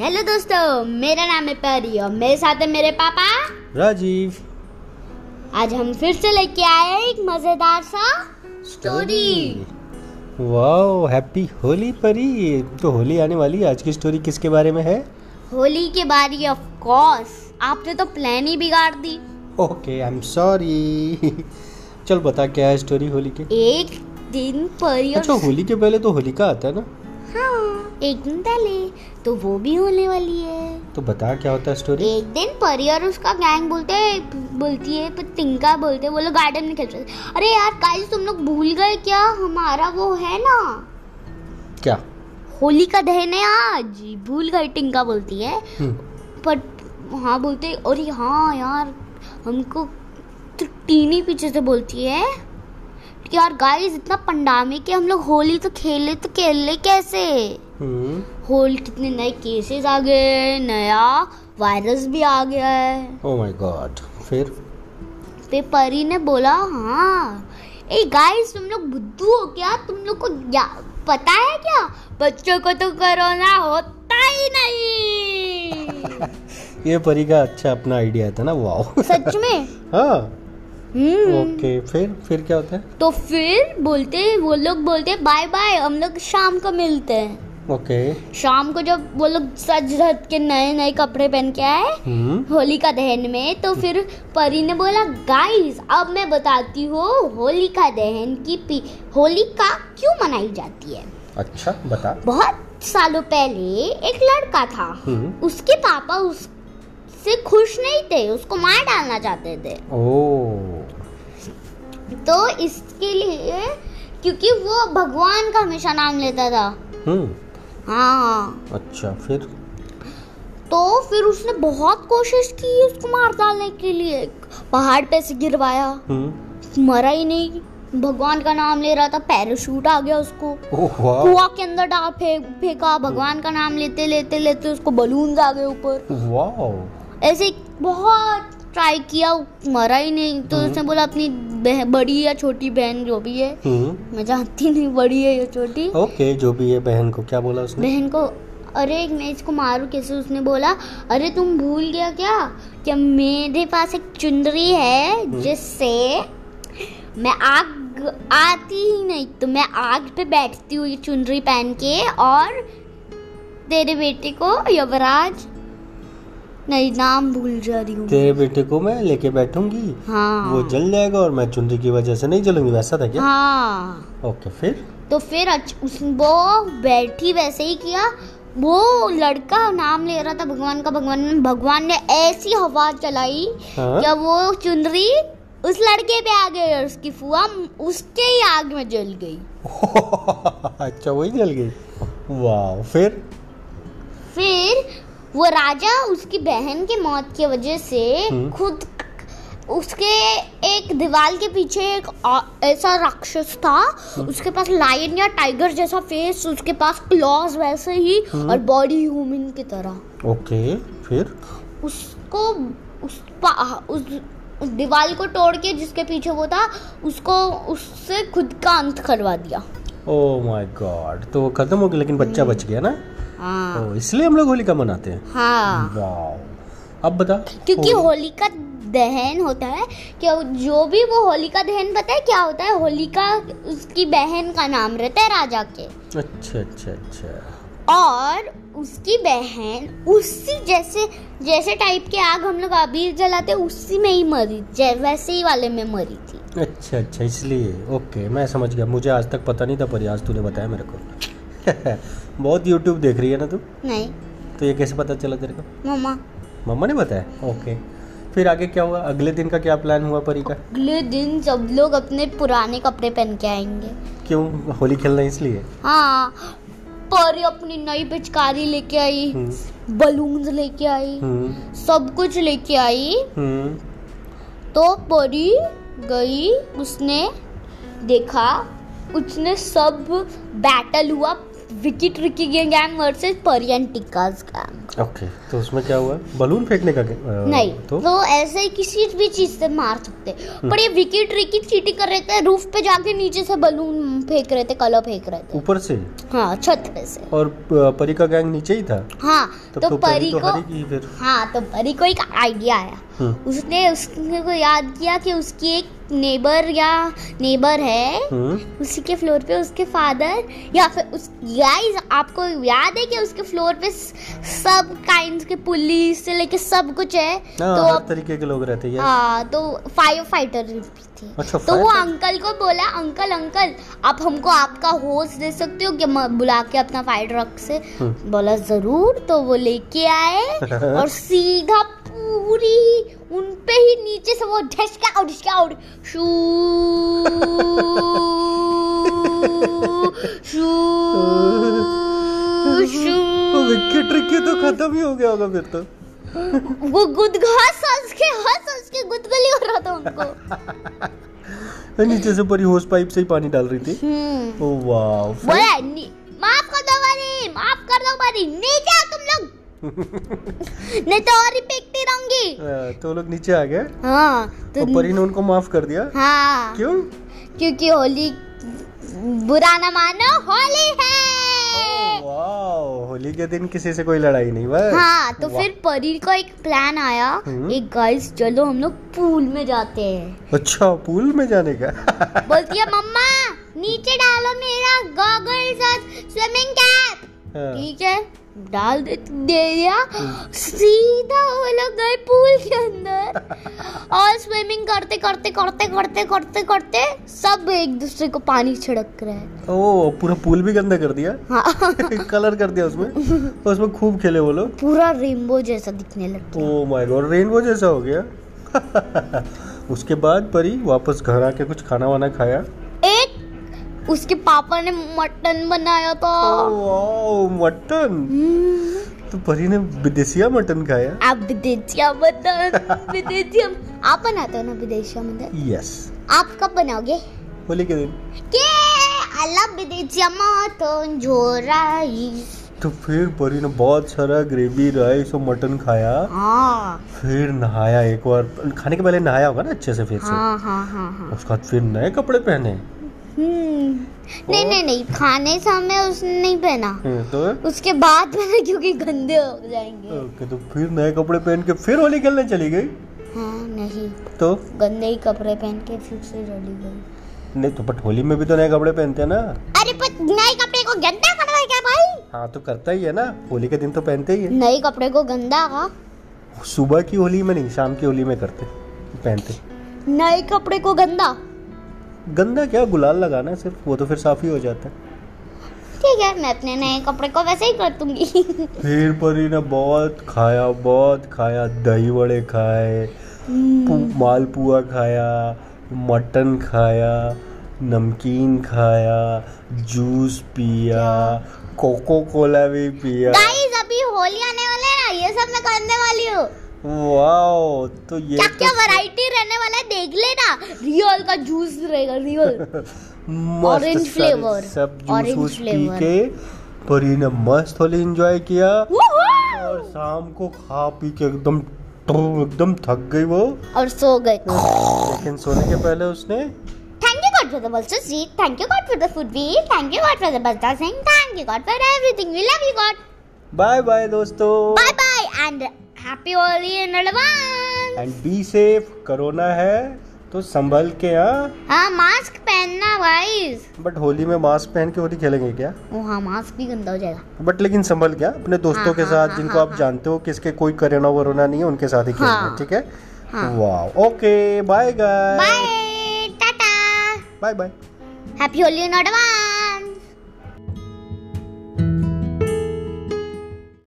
Hello दोस्तों मेरा नाम है परी और मेरे साथ है मेरे पापा। राजीव। आज हम फिर से लेके आए हैं एक मज़ेदार सा स्टोरी वाओ हैप्पी होली परी। तो होली आने वाली है। आज की स्टोरी किसके बारे में है? होली के बारे ऑफ़ कोर्स आपने तो प्लान ही बिगाड़ दी। ओके आई एम सॉरी चल बता क्या है स्टोरी होली के? एक दिन परी अच्छा होली के पहले तो होलिका आता है ना? हाँ। एक दिन पहले तो वो भी होने वाली है। तो बता क्या होता है स्टोरी एक दिन परी और उसका गैंग बोलते बोलती है पर तिंका बोलते हैं वो लोग गार्डन में खेल रहे थे अरे यार गाइस तुम लोग भूल गए क्या? हमारा वो है ना। क्या? होली का दहन है आज। भूल गए टिंका बोलती है। हम्म, पर हाँ बोलते अरे हाँ यार हमको तो टीनी पीछे से बोलती है। यार गाइस इतना पंडामे कि हम लोग होली तो खेले तो खेल ले कैसे? हम्म, होल कितने नए केसेस आ गए नया वायरस भी आ गया है। ओ माय गॉड फिर? पे परी ने बोला हाँ। ए गाइस तुम लोग बुद्धू हो क्या? तुम लोग को क्या पता है क्या? बच्चों को तो कोरोना होता ही नहीं। ये परी का अच्छा अपना आइडिया था ना वाओ सच में? हाँ। ओके फिर फिर क्या होता है? तो फिर बोलते वो लोग बोलते बाय बाय हम लोग शाम को मिलते हैं। ओके। शाम को जब वो लोग सज धज के नए नए कपड़े पहन के आए हम्म। होली का दहन में तो फिर परी ने बोला गाइस अब मैं बताती हूँ होली का दहन की पी होली का क्यों मनाई जाती है? अच्छा बता। बहुत सालों पहले एक लड़का था। हम्म। उसके पापा उससे खुश नहीं थे उसको मार डालना चाहते थे। ओ तो इसके लिए क्योंकि वो भगवान का हमेशा नाम लेता था। हम्म। हाँ। अच्छा फिर? तो फिर उसने बहुत कोशिश की उसको मार डालने के लिए। पहाड़ पे से गिरवाया। हम्म। मरा ही नहीं। भगवान का नाम ले रहा था पैराशूट आ गया उसको। कुआ के अंदर डाल फेंक फेंका। भगवान का नाम लेते लेते लेते उसको बलून आ गए ऊपर। ऐसे बहुत ट्राई किया मरा ही नहीं। तो उसने बोला अपनी बड़ी या छोटी बहन जो भी है हम्म। मैं जानती नहीं बड़ी है या छोटी। ओके जो भी है बहन को क्या बोला उसने? बहन को अरे मैं इसको मारू कैसे? उसने बोला अरे तुम भूल गया क्या? कि मेरे पास एक चुनरी है जिससे मैं आग आती ही नहीं तो मैं आग पे बैठती हूँ ये चुनरी पहन के और तेरे बेटे को युवराज नहीं नाम भूल जा रही हूँ। तेरे बेटे को मैं लेके बैठूँगी। हाँ। वो जल जाएगा और मैं चुनरी की वजह से नहीं जलूँगी वैसा था क्या? हाँ। ओके फिर? तो फिर उस वो बैठी वैसे ही किया। वो लड़का नाम ले रहा था भगवान का भगवान भगवान ने ऐसी हवा चलाई हाँ। क्या वो चुनरी उस लड़के पे आ गई और उसकी फुआ उसके ही आग में जल गई। अच्छा वही जल गई। वाह फिर? फिर वो राजा उसकी बहन की मौत की वजह से हम्म। खुद उसके एक दीवार के पीछे एक ऐसा राक्षस था हम्म। उसके पास लायन या टाइगर जैसा फेस उसके पास क्लॉज वैसे ही हम्म। और बॉडी ह्यूमन की तरह ओके फिर उसको उस, उस उस दीवार को तोड़ के जिसके पीछे वो था उसको उससे खुद का अंत करवा दिया ओ माय गॉड तो खत्म हो गया लेकिन बच्चा बच गया ना हाँ। इसलिए हम लोग होलिका मनाते हैं? हाँ। अब बता क्योंकि होली- होली का दहन होता है कि जो भी वो होली का दहन पता है क्या होता है? होली का उसकी बहन का नाम रहता है राजा के। अच्छा अच्छा अच्छा। और उसकी बहन उसी जैसे जैसे टाइप के आग हम लोग अबीर जलाते उसी में ही मरी वैसे ही वाले में मरी थी। अच्छा अच्छा इसलिए। ओके मैं समझ गया। मुझे आज तक पता नहीं था पर आज तूने बताया मेरे को। बहुत यूट्यूब देख रही है ना तू? नहीं। तो ये कैसे पता चला तेरे को? मम्मा। मम्मा ने बताया? ओके फिर आगे क्या हुआ? अगले दिन का क्या प्लान हुआ परी का? अगले दिन सब लोग अपने पुराने कपड़े पहन के आएँगे। क्यों? होली खेलना इसलिए? हाँ। परी अपनी नई पिचकारी लेके आई हम्म। बलून्स लेके आई हम्म। सब कुछ लेके आई। हम्म। तो परी गई उसने देखा उसने सब बैटल हुआ विकी ट्रिकी गैंग वर्सेस परियन टिक्काज गैंग ओके तो उसमें क्या हुआ? बलून फेंकने का नहीं तो? तो ऐसे ही किसी भी चीज़ से मार सकते। पर ये विकी ट्रिकी चीटिंग कर रहे थे रूफ पे जाके नीचे से बलून फेंक रहे थे कलर फेंक रहे थे। ऊपर से? हाँ छत पे से। और परी का गैंग नीचे ही था? हाँ तो, तो परी तो को हारेगी हाँ तो परी को एक आइडिया आया। हम्म उसने उसने को याद किया कि उसकी एक नेबर या नेबर है। हम्म उसी के फ्लोर पे उसके फादर या फिर उस गाइस आपको याद है कि उसके फ्लोर पे सब काइंड के पुलिस से लेके सब कुछ है? हाँ तो हर तरीके के लोग रहते हैं हाँ तो फायर फाइटर भी थे। अच्छा, तो वो अंकल को बोला अंकल अंकल आप हमको आपका होश दे सकते हो? क्या बुला के अपना फायर ट्रक से? हम्म। बोला ज़रूर। तो वो लेके आए और सीधा पूरी उन पे ही नीचे से वो ढसका ढसका शू शू शू। विकेट ट्रिकी तो खत्म ही हो गया होगा फिर तो। वो गुदगा हंस के हंस हंस के गुदगुली हो रहा था उनको। नीचे से परी होस पाइप से ही पानी डाल रही थी। हम्म। ओ वाओ बोला "नी- माफ़ कर दो बरी माफ़ कर दो बरी नीचे तुम लोग। नहीं तो और ही फेंकती रहूँगी तो लोग नीचे आ गए। हाँ तो तो परी ने उनको माफ़ कर दिया। हाँ। क्यों? क्योंकि होली बुरा ना मानो होली है। वाओ होली के दिन किसी से कोई लड़ाई नहीं बस। हाँ तो फिर परी को एक प्लान आया हम्म। एक गाइस चलो हम लोग पूल में जाते हैं। अच्छा पूल में जाने का? बोलती है मम्मा नीचे डालो मेरा गॉगल्स और स्विमिंग कैप हाँ, ठीक है। डाल दे दिया। सीधा वो लोग गए पूल के अंदर। और स्विमिंग करते करते करते करते करते करते सब एक दूसरे को पानी छिड़क रहे हैं। ओ पूरा पूल भी गंदा कर दिया? हाँ। कलर कर दिया उसमें? तो उसमें खूब खेले वो लोग। पूरा रेनबो जैसा दिखने लग गया ओ माय गॉड रेनबो जैसा हो गया। उसके बाद परी वापस घर आके कुछ खाना वाना खाया। उसके पापा ने मटन बनाया था। मटन? हम्म, तो परी ने विदेशिया मटन खाया? आप विदेशिया मटन विदेशिया आप बनाते हो ना विदेशिया मटन? यस आप कब बनाओगे? होली के दिन। के? अल्लाह विदेशिया मटन जो राइस। तो फिर परी ने बहुत सारा ग्रेवी राइस और मटन खाया। हाँ। फिर नहाया एक बार। खाने के पहले नहाया होगा ना अच्छे से फिर से? हाँ हाँ हाँ हाँ। उसके बाद फिर नए कपड़े पहने। नहीं नहीं नहीं खाने समय उसने नहीं पहना। हम्म, तो? उसके बाद पहना क्योंकि गंदे हो जाएँगे। ओके तो फिर नए कपड़े पहन के फिर होली खेलने चली गई? हाँ नहीं। तो? गंदे ही कपड़े पहन के फिर से चली गई। नहीं तो बट होली में भी तो नए कपड़े पहनते हैं ना। अरे पर नए कपड़े को गंदा करना है क्या भाई? हाँ तो करता ही है ना। होली के दिन तो पहनते ही है। नए कपड़े को गंदा का? सुबह की होली में नहीं शाम की होली में करते पहनते। नए कपड़े को गंदा? गंदा क्या गुलाल लगाना है सिर्फ़? वो तो फिर साफ़ ही हो जाता है। ठीक है मैं अपने नए कपड़े को वैसे ही कर दूँगी फिर परी ने बहुत खाया बहुत खाया दही वड़े खाए मालपुआ खाया मटन खाया नमकीन खाया जूस पिया कोको कोला भी पिया। गाइस अभी होली आने वाला है ना? ये सब मैं करने वाली हूँ। वाओ तो ये क्या तो क्या वैरायटी रहने वाला है देख लेना रियल का जूस रहेगा रियल सारे flavor. सब जूस वूस पी. के परी ने मस्त होली एंजॉय किया और शाम को खा पी के एकदम एकदम थक गई वो और सो गए लेकिन सोने के पहले उसने you God for the Balsa seat. Thank you God for the food we eat. Thank you God for the Balsa sing. Thank you God for everything. We love you God. Bye bye दोस्तों Bye bye and happy Holi in advance. And be safe corona है तो संभल के हाँ? हाँ mask पहनना guys but Holi में mask पहन के होली खेलेंगे क्या? ओ हाँ मास्क भी गंदा हो जाएगा. बट लेकिन संभल क्या? अपने दोस्तों हाँ, के हाँ, साथ हाँ, जिनको हाँ, आप जानते हो किसके कोई कोरोना वरोना नहीं है उनके साथ ही खेलना हाँ। ठीक है? हाँ। वाह okay bye guy bye tata bye bye happy Holi in advance